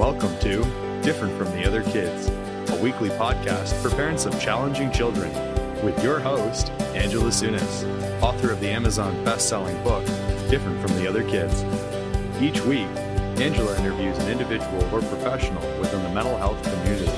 Welcome to Different from the Other Kids, a weekly podcast for parents of challenging children, with your host, Angela Sunas, author of the Amazon best-selling book, Different from the Other Kids. Each week, Angela interviews an individual or professional within the mental health community.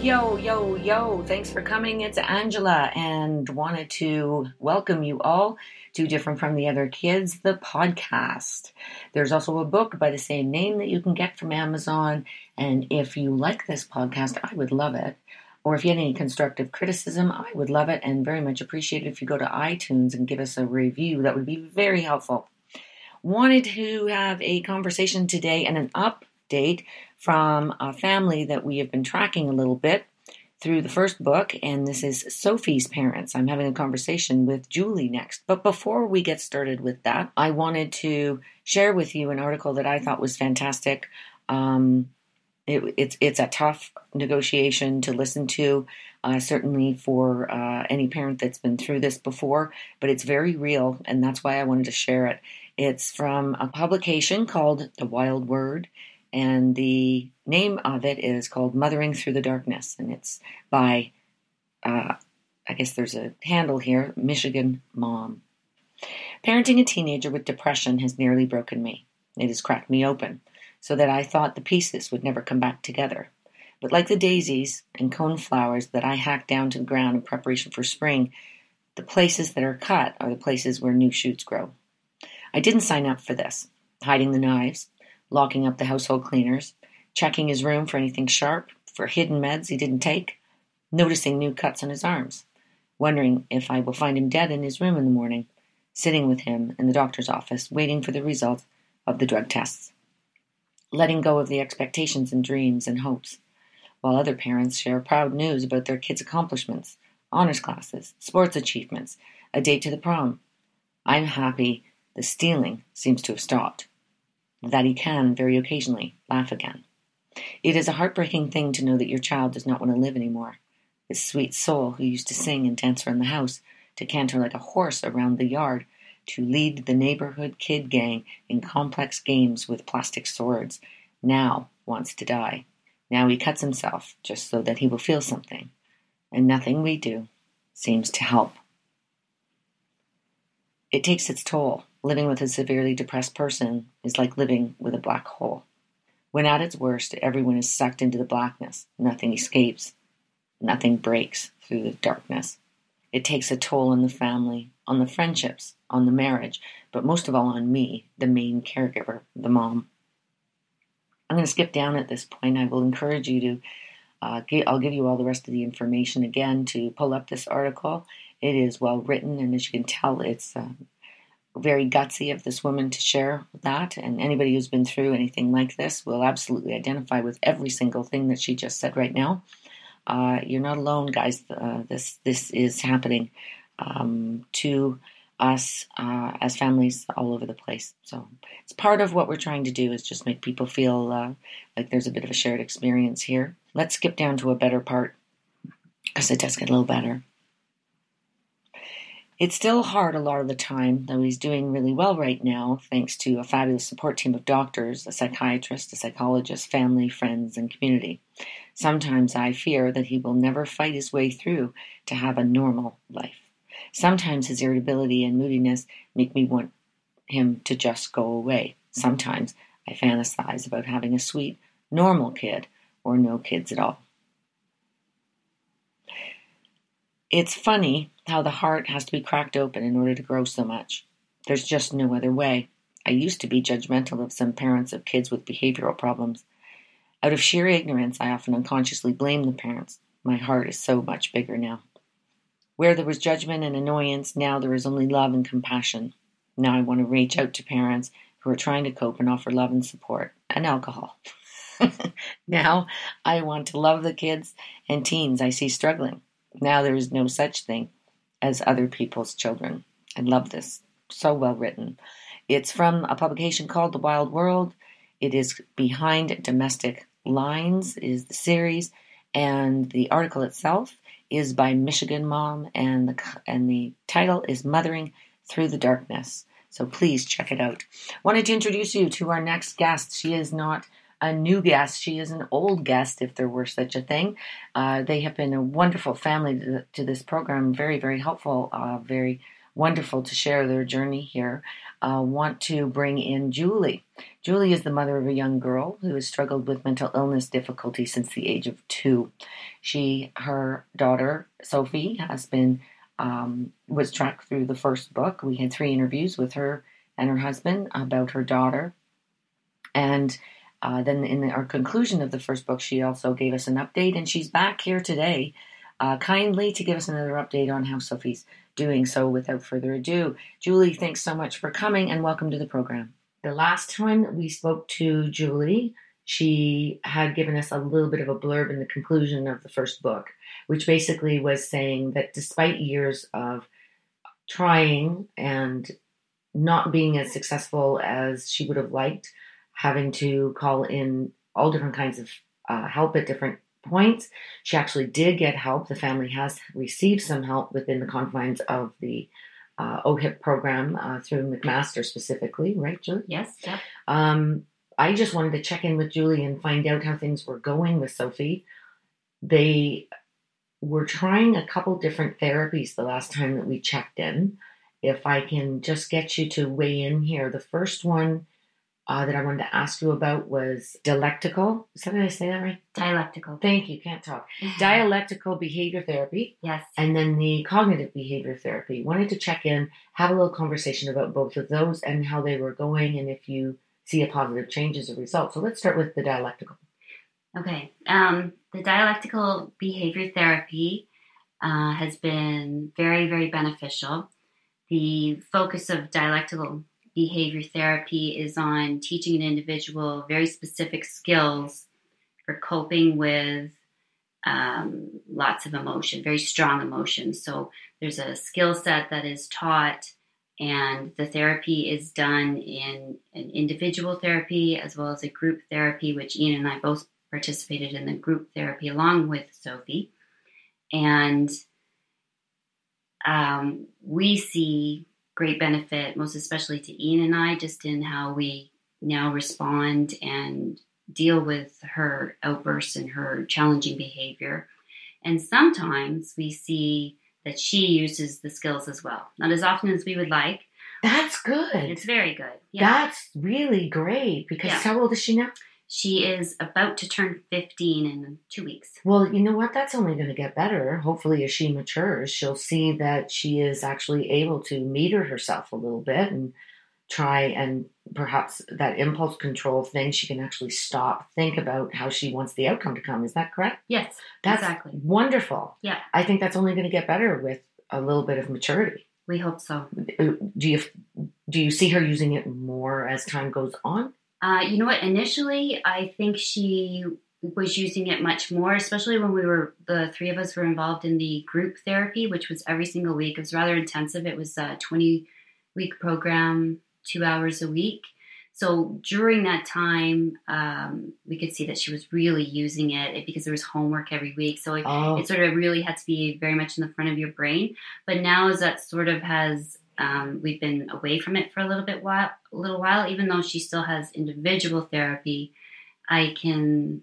Yo, yo, yo, thanks for coming. It's Angela and wanted to welcome you all Different from the Other Kids, the podcast. There's also a book by the same name that you can get from Amazon. And if you like this podcast, I would love it. Or if you had any constructive criticism, I would love it and very much appreciate it if you go to iTunes and give us a review. That would be very helpful. Wanted to have a conversation today and an update from a family that we have been tracking a little bit through the first book, and this is Sophie's parents. I'm having a conversation with Julie next. But before we get started with that, I wanted to share with you an article that I thought was fantastic. Um, it, it's it's a tough negotiation to listen to, uh, certainly for uh, any parent that's been through this before. But it's very real, and that's why I wanted to share it. It's from a publication called The Wild Word, and the name of it is called Mothering Through the Darkness, and it's by, uh, I guess there's a handle here, Michigan Mom. Parenting a teenager with depression has nearly broken me. It has cracked me open, so that I thought the pieces would never come back together. But like the daisies and cone flowers that I hack down to the ground in preparation for spring, the places that are cut are the places where new shoots grow. I didn't sign up for this. Hiding the knives, locking up the household cleaners, checking his room for anything sharp, for hidden meds he didn't take, noticing new cuts on his arms, wondering if I will find him dead in his room in the morning, sitting with him in the doctor's office, waiting for the result of the drug tests, letting go of the expectations and dreams and hopes, while other parents share proud news about their kids' accomplishments, honors classes, sports achievements, a date to the prom. I'm happy the stealing seems to have stopped that he can, very occasionally, laugh again. It is a heartbreaking thing to know that your child does not want to live any more. This sweet soul who used to sing and dance around the house, to canter like a horse around the yard, to lead the neighborhood kid gang in complex games with plastic swords, now wants to die. Now he cuts himself just so that he will feel something, and nothing we do seems to help. It takes its toll. Living with a severely depressed person is like living with a black hole. When at its worst, everyone is sucked into the blackness. Nothing escapes. Nothing breaks through the darkness. It takes a toll on the family, on the friendships, on the marriage, but most of all on me, the main caregiver, the mom. I'm going to skip down at this point. I will encourage you to, uh, I'll give you all the rest of the information again to pull up this article. It is well written, and as you can tell, it's uh, very gutsy of this woman to share that. And anybody who's been through anything like this will absolutely identify with every single thing that she just said right now. Uh, you're not alone, guys. Uh, this this is happening um, to us uh, as families all over the place. So it's part of what we're trying to do is just make people feel uh, like there's a bit of a shared experience here. Let's skip down to a better part because it does get a little better. It's still hard a lot of the time, though he's doing really well right now, thanks to a fabulous support team of doctors, a psychiatrist, a psychologist, family, friends, and community. Sometimes I fear that he will never fight his way through to have a normal life. Sometimes his irritability and moodiness make me want him to just go away. Sometimes I fantasize about having a sweet, normal kid or no kids at all. It's funny how the heart has to be cracked open in order to grow so much. There's just no other way. I used to be judgmental of some parents of kids with behavioral problems. Out of sheer ignorance, I often unconsciously blame the parents. My heart is so much bigger now. Where there was judgment and annoyance, now there is only love and compassion. Now I want to reach out to parents who are trying to cope and offer love and support and alcohol. now I want to love the kids and teens I see struggling. Now there is no such thing as other people's children. I love this. So well written. It's from a publication called The Wild Word. It is Behind Domestic Lines is the series, and the article itself is by Michigan Mom, and the and the title is Mothering through the darkness. So please check it out. Wanted to introduce you to our next guest. She is not a new guest. She is an old guest, if there were such a thing. Uh, they have been a wonderful family to, to this program, very, very helpful, uh, very wonderful to share their journey here. Uh, want to bring in Julie. Julie is the mother of a young girl who has struggled with mental illness difficulty since the age of two. She, her daughter Sophie, has been um, was tracked through the first book. We had three interviews with her and her husband about her daughter, and uh, then in our conclusion of the first book, she also gave us an update, and she's back here today, uh, kindly to give us another update on how Sophie's doing. So, without further ado, Julie, thanks so much for coming, and welcome to the program. The last time we spoke to Julie, she had given us a little bit of a blurb in the conclusion of the first book, which basically was saying that despite years of trying and not being as successful as she would have liked, having to call in all different kinds of uh, help at different points. She actually did get help. The family has received some help within the confines of the uh, OHIP program uh, through McMaster specifically, right, Julie? Yes. Yep. Um, I just wanted to check in with Julie and find out how things were going with Sophie. They were trying a couple different therapies the last time that we checked in. If I can just get you to weigh in here, the first one uh, that I wanted to ask you about was dialectical. Is that did I say that right? Dialectical. Thank you. Can't talk. dialectical behavior therapy. Yes. And then the cognitive behavior therapy. Wanted to check in, have a little conversation about both of those and how they were going, and if you see a positive change as a result. So let's start with the dialectical. Okay. Um, the dialectical behavior therapy uh, has been very, very beneficial. The focus of dialectical behavior therapy is on teaching an individual very specific skills for coping with um, lots of emotion, very strong emotions. So there's a skill set that is taught, and the therapy is done in an individual therapy as well as a group therapy, which Ian and I both participated in the group therapy along with Sophie. And um, we see great benefit, most especially to Ian and I, just in how we now respond and deal with her outbursts and her challenging behavior. And sometimes we see that she uses the skills as well. Not as often as we would like. That's good. It's very good. Yeah. That's really great because Yeah. how old is she now? She is about to turn 15 in two weeks. Well, you know what? That's only going to get better. Hopefully, as she matures, she'll see that she is actually able to meter herself a little bit and try and perhaps that impulse control thing, she can actually stop, think about how she wants the outcome to come. Is that correct? Yes, That's exactly. wonderful. Yeah. I think that's only going to get better with a little bit of maturity. We hope so. Uh, do you do you see her using it more as time goes on? Uh, you know what? Initially, I think she was using it much more, especially when we were the three of us were involved in the group therapy, which was every single week. It was rather intensive. It was a twenty week program, two hours a week. So during that time, um, we could see that she was really using it because there was homework every week. So it, Oh, it sort of really had to be very much in the front of your brain. But now, as that sort of has, um, we've been away from it for a little bit while, a little while. Even though she still has individual therapy, I can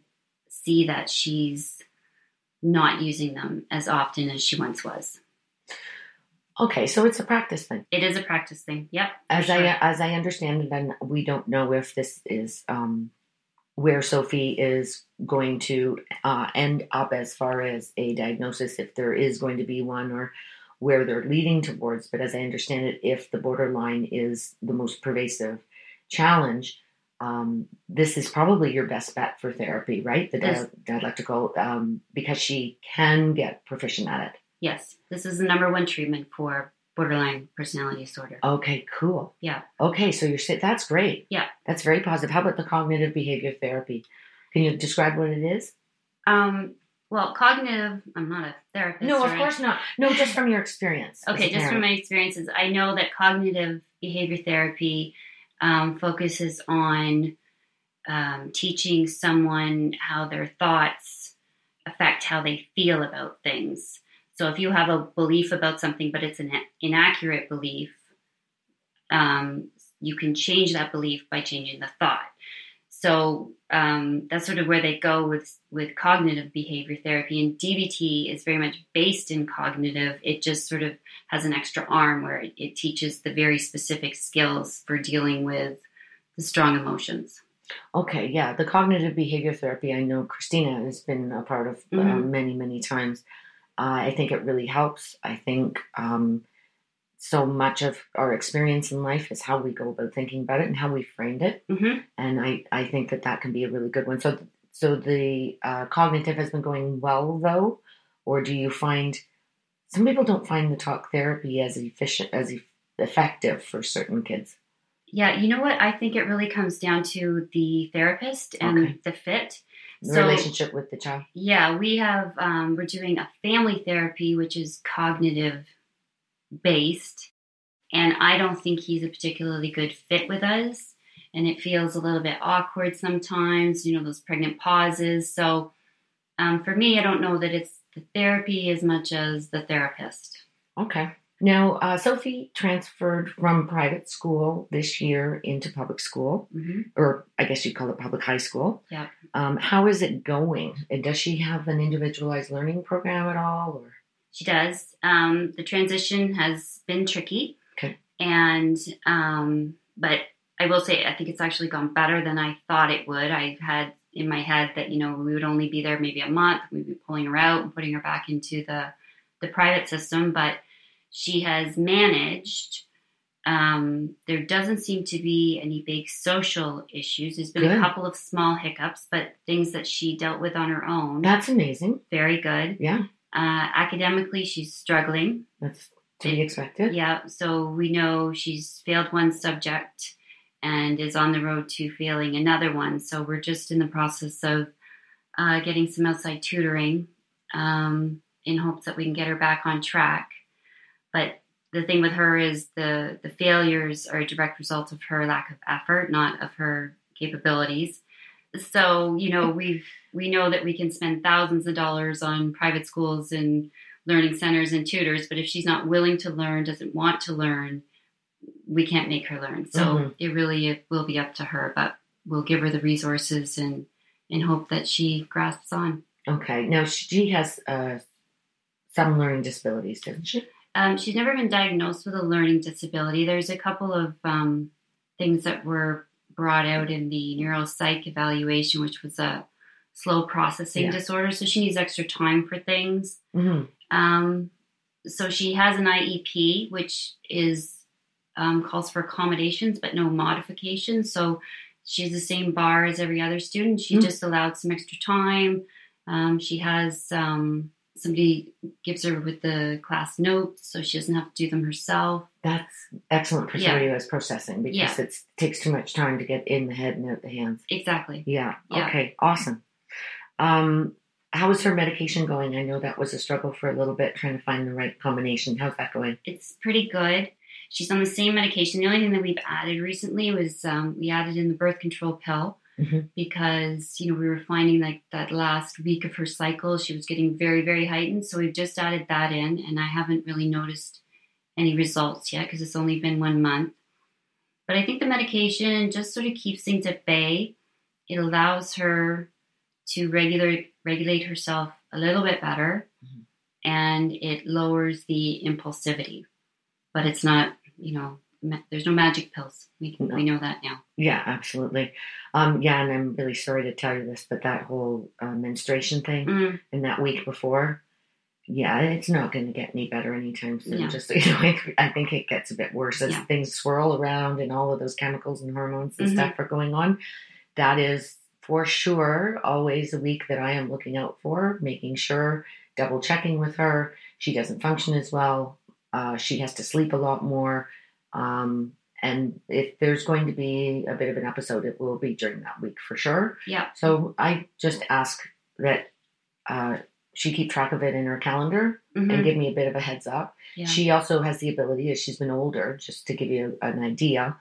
see that she's not using them as often as she once was. okay. So it's a practice thing. It is a practice thing. Yep. As I as I understand it, and we don't know if this is um, where Sophie is going to uh, end up as far as a diagnosis, if there is going to be one, or where they're leading towards. But as I understand it, if the borderline is the most pervasive challenge, um, this is probably your best bet for therapy, right? The dialectical, um, because she can get proficient at it. yes, this is the number one treatment for borderline personality disorder. Okay, cool. Yeah. Okay, so you're that's great. Yeah. That's very positive. How about the cognitive behavior therapy? Can you describe what it is? Um, well, cognitive. I'm not a therapist. No, of course not. No, just from your experience. Okay, just from my experiences, I know that cognitive behavior therapy um, focuses on um, teaching someone how their thoughts affect how they feel about things. So if you have a belief about something, but it's an inaccurate belief, um, you can change that belief by changing the thought. So um, that's sort of where they go with with cognitive behavior therapy, and DBT is very much based in cognitive. It just sort of has an extra arm where it, it teaches the very specific skills for dealing with the strong emotions. Okay, yeah, the cognitive behavior therapy. I know Christina has been a part of uh, Mhm. many, many times. Uh, I think it really helps. I think um, so much of our experience in life is how we go about thinking about it and how we framed it. hmm and I, I think that that can be a really good one. So so the uh, cognitive has been going well though, or do you find some people don't find the talk therapy as efficient as e- effective for certain kids? Yeah, you know what? I think it really comes down to the therapist and Okay. the fit. So- relationship with the child. Yeah, we have um, we're doing a family therapy, which is cognitive based, and I don't think he's a particularly good fit with us, and it feels a little bit awkward sometimes. You know, those pregnant pauses. So um, for me, I don't know that it's the therapy as much as the therapist. Okay. Now, uh, Sophie transferred from private school this year into public school, hmm or I guess you'd call it public high school. Yeah. Um, how is it going? And does she have an individualized learning program at all? Or She does. Um, the transition has been tricky. Okay. And, um, but I will say, I think it's actually gone better than I thought it would. I had in my head that, you know, we would only be there maybe a month. We'd be pulling her out and putting her back into the, the private system. But she has managed. Um, there doesn't seem to be any big social issues. There's been Good. a couple of small hiccups, but things that she dealt with on her own. that's amazing. Very good. Yeah, Uh, academically, she's struggling. that's to be expected. Yeah, so we know she's failed one subject and is on the road to failing another one. So we're just in the process of uh, getting some outside tutoring um, in hopes that we can get her back on track. But the thing with her is the the failures are a direct result of her lack of effort, not of her capabilities. So you know we've we know that we can spend thousands of dollars on private schools and learning centers and tutors, but if she's not willing to learn, doesn't want to learn, we can't make her learn. So Mhm. it really it will be up to her, but we'll give her the resources and and hope that she grasps on. Okay. Now she has uh, some learning disabilities, doesn't she? Um, she's never been diagnosed with a learning disability. There's a couple of um, things that were brought out in the neuropsych evaluation, which was a slow processing Yeah. disorder. So she needs extra time for things. hmm Um, so she has an IEP, which is um, calls for accommodations but no modifications. So she's the same bar as every other student. She Mm. just allowed some extra time. Um, she has um, somebody gives her with the class notes, so she doesn't have to do them herself. That's excellent for Yeah. somebody who has processing because Yeah. it takes too much time to get in the head and out the hands. Exactly. Yeah. Yeah. Okay. Awesome. Um, how is her medication going? I know that was a struggle for a little bit trying to find the right combination. How's that going? It's pretty good. She's on the same medication. The only thing that we've added recently was um, we added in the birth control pill Mhm. because you know we were finding like that last week of her cycle she was getting very very heightened. So we've just added that in, and I haven't really noticed any results yet because it's only been one month. But I think the medication just sort of keeps things at bay. It allows her to regulate regulate herself a little bit better, Mhm. and it lowers the impulsivity. But it's not, you know, ma- there's no magic pills. We No. we know that now. Yeah, absolutely. Um, yeah, and I'm really sorry to tell you this, but that whole uh, menstruation thing Mm, in that week before, yeah, it's not going to get any better anytime soon. Yeah. Just you know, I, I think it gets a bit worse as Yeah. things swirl around and all of those chemicals and hormones and Mhm. stuff are going on. That is for sure always a week that I am looking out for, making sure, double checking with her. She doesn't function as well. Uh, she has to sleep a lot more. Um, and if there's going to be a bit of an episode, it will be during that week for sure. yeah. So I just ask that uh, she keep track of it in her calendar mhm, and give me a bit of a heads up. yeah. She also has the ability, as she's been older, just to give you an idea,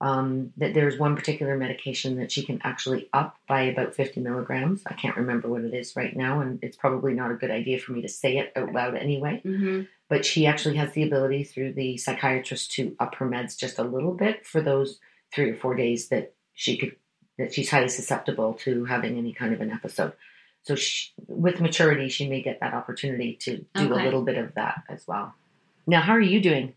um, that there's one particular medication that she can actually up by about 50 milligrams. I can't remember what it is right now, and it's probably not a good idea for me to say it out loud anyway. Mhm, but she actually has the ability through the psychiatrist to up her meds just a little bit for those three or four days that she could that she's highly susceptible to having any kind of an episode. So she, with maturity, she may get that opportunity to do a little bit of that as well. Now, how are you doing?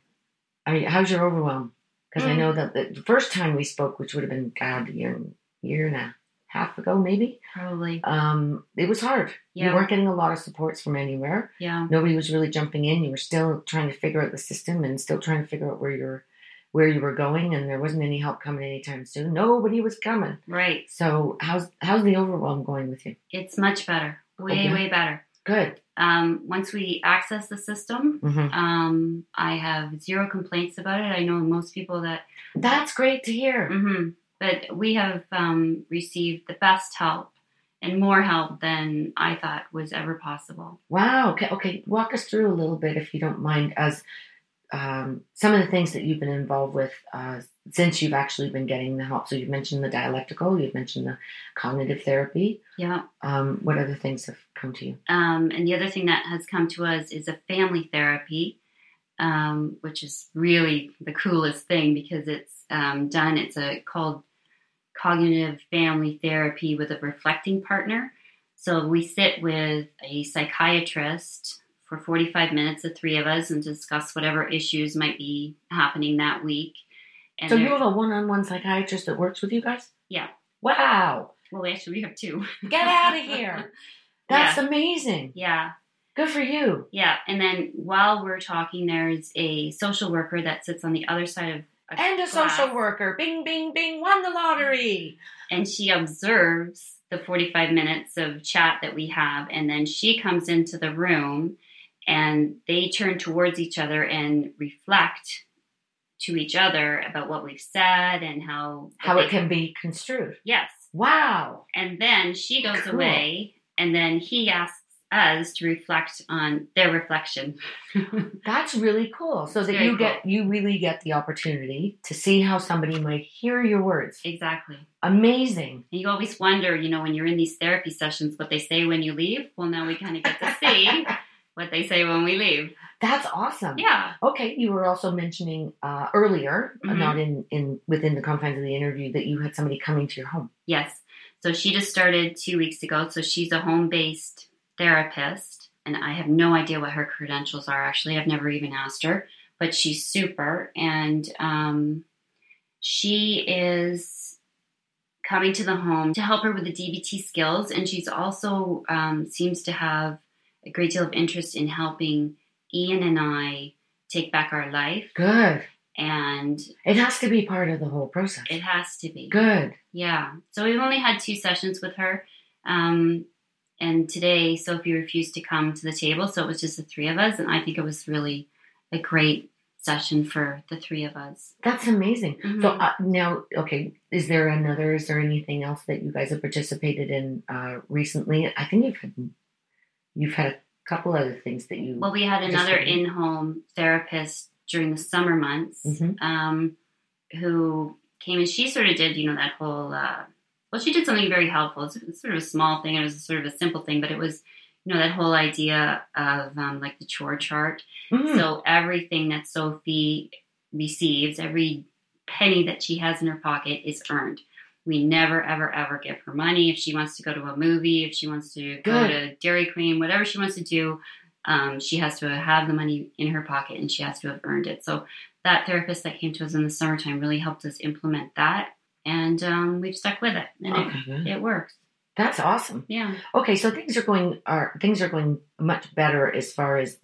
I mean, how's your overwhelm? Because I Mm. know that the first time we spoke, which would have been God, a year, year and a half ago, maybe, Probably. um, it was hard. Yeah. You weren't getting a lot of supports from anywhere. Yeah. Nobody was really jumping in. You were still trying to figure out the system and still trying to figure out where you're where you were going, and there wasn't any help coming anytime soon. Nobody was coming. Right. So how's how's the overwhelm going with you? It's much better. Way, Okay. way better. Good. Um, once we access the system, hmm um, I have zero complaints about it. I know most people that, That's great to hear. hmm but we have um, received the best help and more help than I thought was ever possible. Wow. Okay. Okay. Walk us through a little bit, if you don't mind, as um, some of the things that you've been involved with uh, since you've actually been getting the help. So you've mentioned the dialectical. You've mentioned the cognitive therapy. Yeah. Um, what other things have come to you? Um, and the other thing that has come to us is a family therapy, um, which is really the coolest thing because it's um, done. It's a called cognitive family therapy with a reflecting partner. So we sit with a psychiatrist for 45 minutes, the three of us, and discuss whatever issues might be happening that week. And So you have a one-on-one psychiatrist that works with you guys? Yeah. Wow. well, actually, we have two. Get out of here. That's amazing. yeah. Good for you. Yeah, and then while we're talking, there's a social worker that sits on the other side of a And a social worker. Bing, bing, bing. Won the lottery. and she observes the 45 minutes of chat that we have, and then she comes into the room, and they turn towards each other and reflect to each other about what we've said and how How it can be construed. yes, Wow. and then she goes Cool. away, and then he asks us to reflect on their reflection. That's really cool. So that you cool. get you really get the opportunity to see how somebody might hear your words. exactly. Amazing. And you always wonder, you know, when you're in these therapy sessions, what they say when you leave. Well, now we kind of get to see what they say when we leave. That's awesome. Yeah. Okay, you were also mentioning uh, earlier, uh, Mhm. not in, in within the confines of the interview, that you had somebody coming to your home. Yes. So she just started two weeks ago. So she's a home based therapist. And I have no idea what her credentials are, actually. I've never even asked her. But she's super. And um, she is coming to the home to help her with the DBT skills. And she's also um, seems to have a great deal of interest in helping Ian and I take back our life. Good. And It has to be part of the whole process. it has to be. Good. Yeah. So we've only had two sessions with her. Um, and today, Sophie refused to come to the table. So it was just the three of us. And I think it was really a great session for the three of us. That's amazing. Mhm. So uh, now, okay, is there another? Is there anything else that you guys have participated in uh, recently? I think you've had you've had a couple other things that you. Well, we had another in home therapist during the summer months Mhm. um, who came and she sort of did, you know, that whole. Uh, well, she did something very helpful. It's, sort of a small thing. It was sort of a simple thing, but it was, you know, that whole idea of um, like the chore chart. Mhm. So everything that Sophie receives, every penny that she has in her pocket is earned. We never, ever, ever give her money. If she wants to go to a movie, if she wants to go Good. to Dairy Queen, whatever she wants to do, um, she has to have the money in her pocket and she has to have earned it. So that therapist that came to us in the summertime really helped us implement that. And um, we've stuck with it. And okay, it, it works. That's awesome. Yeah. Okay, so things are going are things are going much better as far as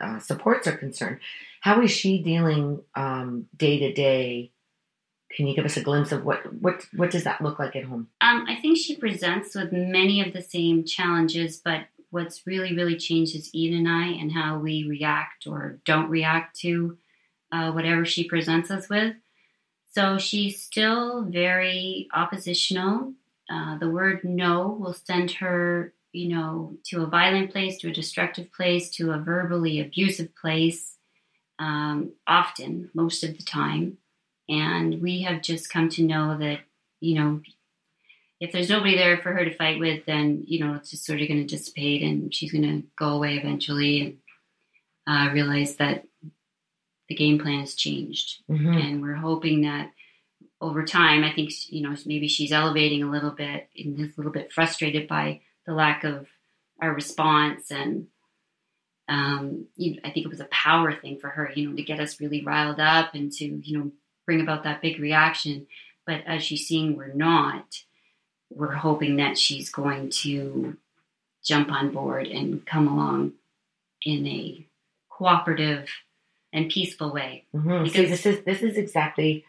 uh, supports are concerned. How is she dealing um, day to day? Can you give us a glimpse of what what what does that look like at home? Um, I think she presents with many of the same challenges, but what's really, really changed is Ian and I and how we react or don't react to uh, whatever she presents us with. So she's still very oppositional. Uh, the word no will send her, you know, to a violent place, to a destructive place, to a verbally abusive place, um, often, most of the time. And we have just come to know that, you know, if there's nobody there for her to fight with, then you know it's just sort of going to dissipate, and she's going to go away eventually. And uh, realize that the game plan has changed, Mhm. and we're hoping that over time, I think you know maybe she's elevating a little bit and is a little bit frustrated by the lack of our response and. Um, you I think it was a power thing for her, you know, to get us really riled up and to, you know, bring about that big reaction. But as she's seeing we're not, we're hoping that she's going to jump on board and come along in a cooperative and peaceful way. Mhm. See, this is this is exactly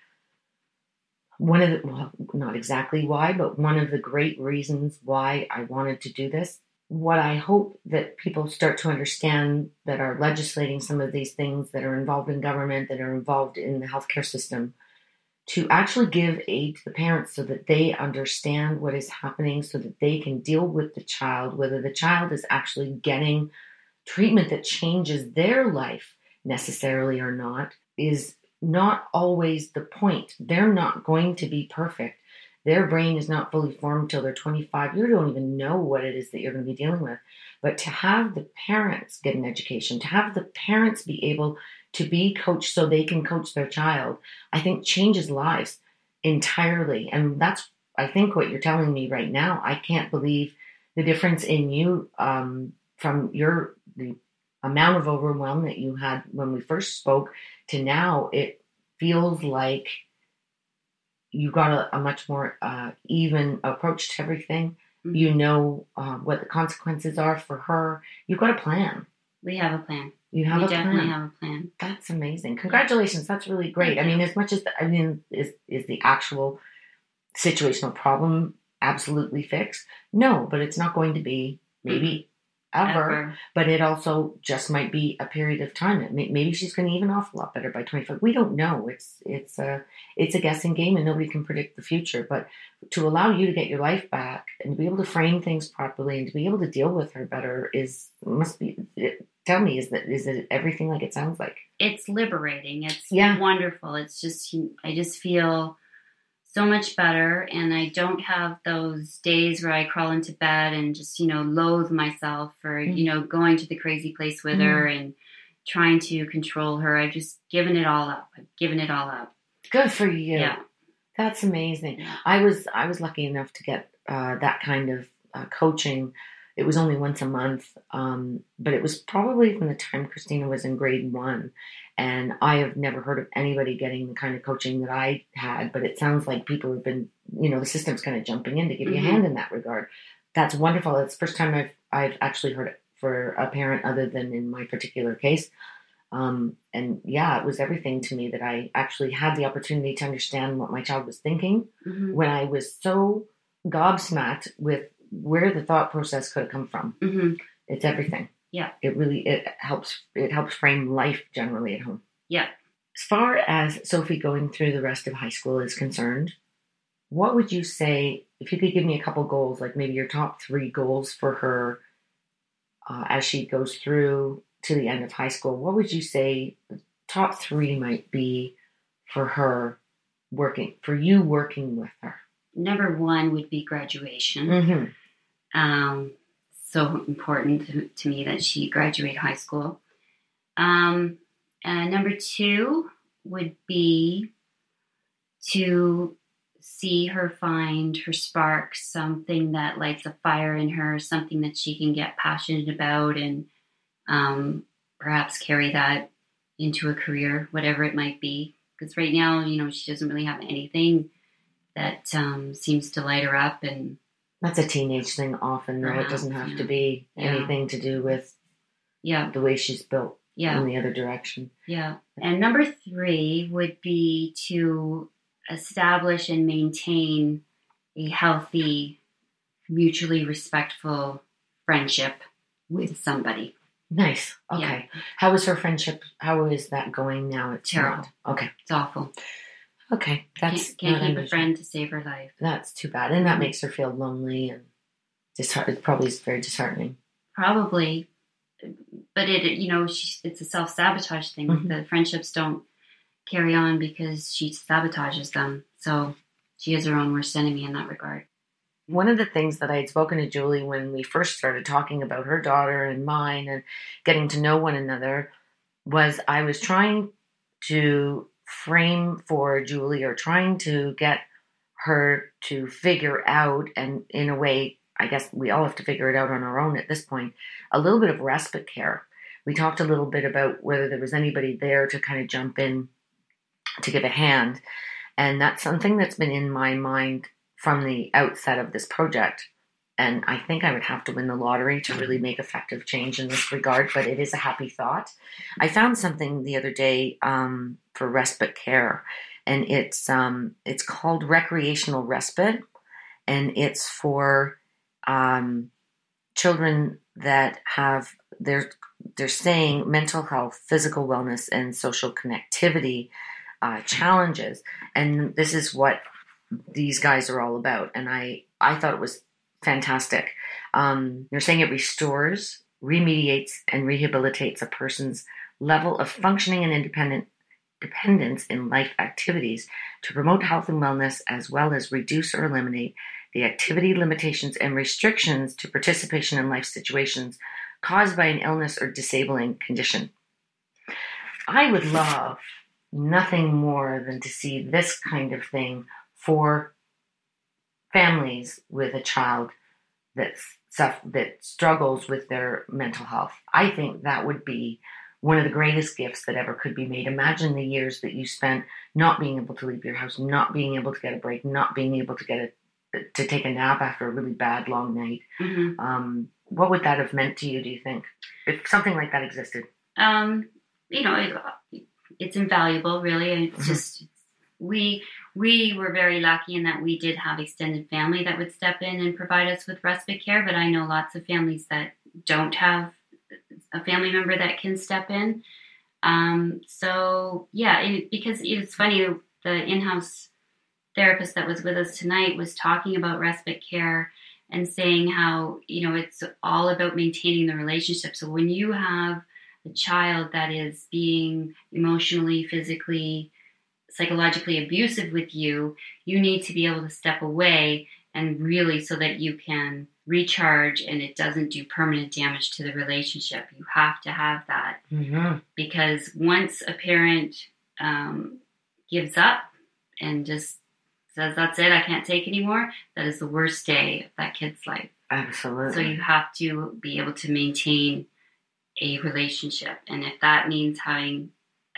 one of the well, not exactly why, but one of the great reasons why I wanted to do this. What I hope that people start to understand that are legislating some of these things that are involved in government, that are involved in the healthcare system, to actually give aid to the parents so that they understand what is happening, so that they can deal with the child, whether the child is actually getting treatment that changes their life necessarily or not is not always the point. They're not going to be perfect. Their brain is not fully formed till they're 25. You don't even know what it is that you're going to be dealing with. But to have the parents get an education, to have the parents be able to be coached so they can coach their child, I think changes lives entirely. And that's, I think, what you're telling me right now. I can't believe the difference in you um, from your the amount of overwhelm that you had when we first spoke to now. It feels like you got a, a much more uh, even approach to everything. Mhm. You know uh, what the consequences are for her. You've got a plan. We have a plan. You have a plan. we a definitely plan. have a plan. That's amazing. Congratulations. That's really great. I mean, as much as I mean, is is the actual situational problem absolutely fixed? No, but it's not going to be maybe ever. Ever. But it also just might be a period of time. It may, maybe she's going to even off a lot better by twenty five. We don't know. It's it's a it's a guessing game, and nobody can predict the future. But to allow you to get your life back and to be able to frame things properly and to be able to deal with her better is must be. It, tell me, is that is it everything like it sounds like? It's liberating. It's Yeah. wonderful. It's just I just feel so much better and I don't have those days where I crawl into bed and just, you know, loathe myself for, Mm. you know, going to the crazy place with her and trying to control her. I've just given it all up. I've given it all up. Good for you. Yeah. That's amazing. I was I was lucky enough to get uh, that kind of uh, coaching. It was only once a month, um, but it was probably from the time Christina was in grade one, and I have never heard of anybody getting the kind of coaching that I had. But it sounds like people have been, you know, the system's kind of jumping in to give you a Mhm. hand in that regard. That's wonderful. It's the first time I've I've actually heard it for a parent other than in my particular case. Um, and yeah, it was everything to me that I actually had the opportunity to understand what my child was thinking hmm when I was so gobsmacked with where the thought process could have come from. hmm It's everything. Yeah. It really it helps it helps frame life generally at home. Yeah. As far as Sophie going through the rest of high school is concerned, what would you say if you could give me a couple goals, like maybe your top three goals for her uh, as she goes through to the end of high school? What would you say top three might be for her working for you working with her? Number one would be graduation. Mm-hmm. Um, so important to, to me that she graduate high school. Um, and number two would be to see her find her spark, something that lights a fire in her, something that she can get passionate about, and um, perhaps carry that into a career, whatever it might be. Because right now, you know, she doesn't really have anything that um, seems to light her up, and That's a teenage thing often, though. It doesn't have yeah. to uh-huh. be Yeah. anything to do with yeah, the way she's built yeah. in the other direction. Yeah. And number three would be to establish and maintain a healthy, mutually respectful friendship with somebody. Nice. Okay. Yeah. How is her friendship? How is that going now? It's Terrible. not. Okay. It's awful. Okay. That's can't can't a friend to save her life. That's too bad, and that makes her feel lonely and disheart. It probably is very disheartening. Probably. But it, you know, she, it's a self sabotage thing. Mhm. The friendships don't carry on because she sabotages them. So she is her own worst enemy in that regard. one of the things that I had spoken to Julie when we first started talking about her daughter and mine and getting to know one another, was I was trying to frame for Julie or trying to get her to figure out, and in a way, I guess we all have to figure it out on our own at this point, a little bit of respite care. We talked a little bit about whether there was anybody there to kind of jump in to give a hand. And that's something that's been in my mind from the outset of this project. And I think I would have to win the lottery to really make effective change in this regard, but it is a happy thought. I found something the other day um, for respite care, and it's um, it's called recreational respite, and it's for um, children that have they're they're saying mental health, physical wellness, and social connectivity uh, challenges, and this is what these guys are all about. And I I thought it was fantastic. Um, they're saying it restores, remediates, and rehabilitates a person's level of functioning and independent dependence in life activities to promote health and wellness as well as reduce or eliminate the activity limitations and restrictions to participation in life situations caused by an illness or disabling condition. I would love nothing more than to see this kind of thing for families with a child that's that struggles with their mental health. I think that would be one of the greatest gifts that ever could be made. Imagine the years that you spent not being able to leave your house, not being able to get a break, not being able to get a to take a nap after a really bad long night. Mm-hmm. Um, what would that have meant to you? Do you think if something like that existed? Um, you know, it, it's invaluable, really. It's mm-hmm. just we we were very lucky in that we did have extended family that would step in and provide us with respite care. But I know lots of families that don't have a family member that can step in. Um, so yeah, it, because it's funny, the in-house therapist that was with us tonight was talking about respite care and saying how you know it's all about maintaining the relationship. So when you have a child that is being emotionally, physically, psychologically abusive with you, you need to be able to step away and really so that you can recharge and it doesn't do permanent damage to the relationship. You have to have that mm-hmm. because once a parent um, gives up and just says, That's it, I can't take anymore, that is the worst day of that kid's life. Absolutely. So you have to be able to maintain a relationship. And if that means having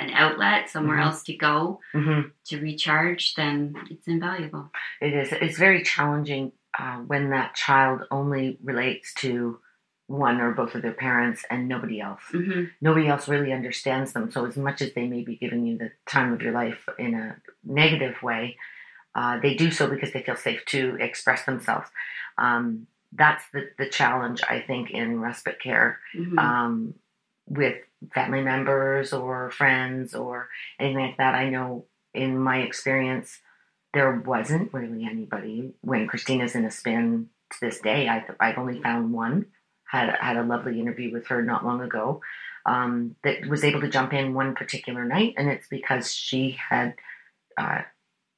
an outlet somewhere mm-hmm. else to go mm-hmm. to recharge, then it's invaluable. It is. It's very challenging uh, when that child only relates to one or both of their parents and nobody else. Mm-hmm. Nobody else really understands them. So, as much as they may be giving you the time of your life in a negative way, uh, they do so because they feel safe to express themselves. Um, that's the, the challenge, I think, in respite care mm-hmm. um, with family members or friends or anything like that. I know in my experience, there wasn't really anybody when Christina's in a spin to this day. I, I've only found one. Had had a lovely interview with her not long ago. Um, that was able to jump in one particular night, and it's because she had uh,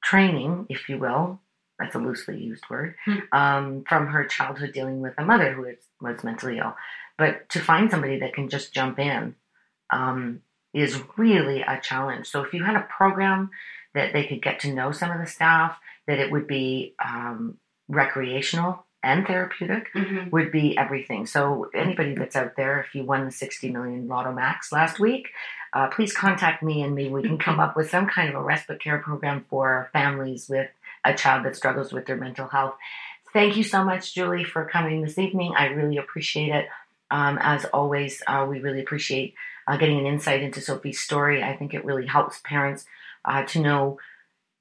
training, if you will. That's a loosely used word hmm. um, from her childhood dealing with a mother who was mentally ill. But to find somebody that can just jump in um, is really a challenge. So if you had a program that they could get to know some of the staff, that it would be um, recreational and therapeutic mm-hmm. would be everything. So anybody that's out there, if you won the 60 million Lotto Max last week, uh, please contact me and maybe we can come up with some kind of a respite care program for families with a child that struggles with their mental health. Thank you so much, Julie, for coming this evening. I really appreciate it. Um, as always, uh, we really appreciate uh, getting an insight into Sophie's story. I think it really helps parents uh, to know,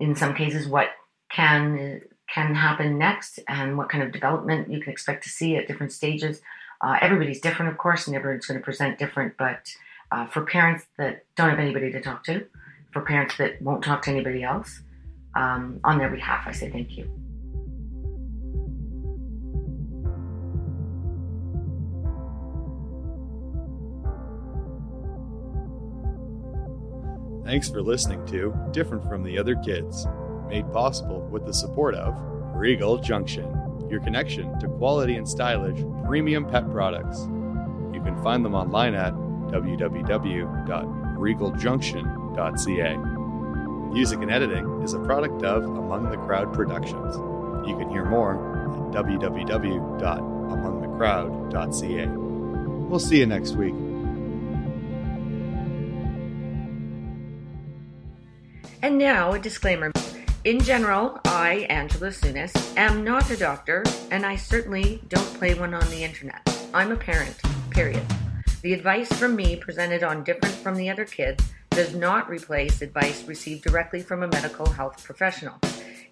in some cases, what can can happen next and what kind of development you can expect to see at different stages. Uh, everybody's different, of course, and everyone's going to present different. But uh, for parents that don't have anybody to talk to, for parents that won't talk to anybody else, um, on their behalf, I say thank you. Thanks for listening to Different from the Other Kids, made possible with the support of Regal Junction, your connection to quality and stylish premium pet products. You can find them online at www.regaljunction.ca. Music and editing is a product of Among the Crowd Productions. You can hear more at www.amongthecrowd.ca. We'll see you next week. And now a disclaimer. In general, I, Angela Sunis, am not a doctor, and I certainly don't play one on the internet. I'm a parent, period. The advice from me presented on Different from the Other Kids does not replace advice received directly from a medical health professional.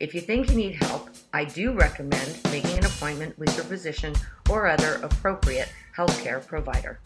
If you think you need help, I do recommend making an appointment with your physician or other appropriate healthcare provider.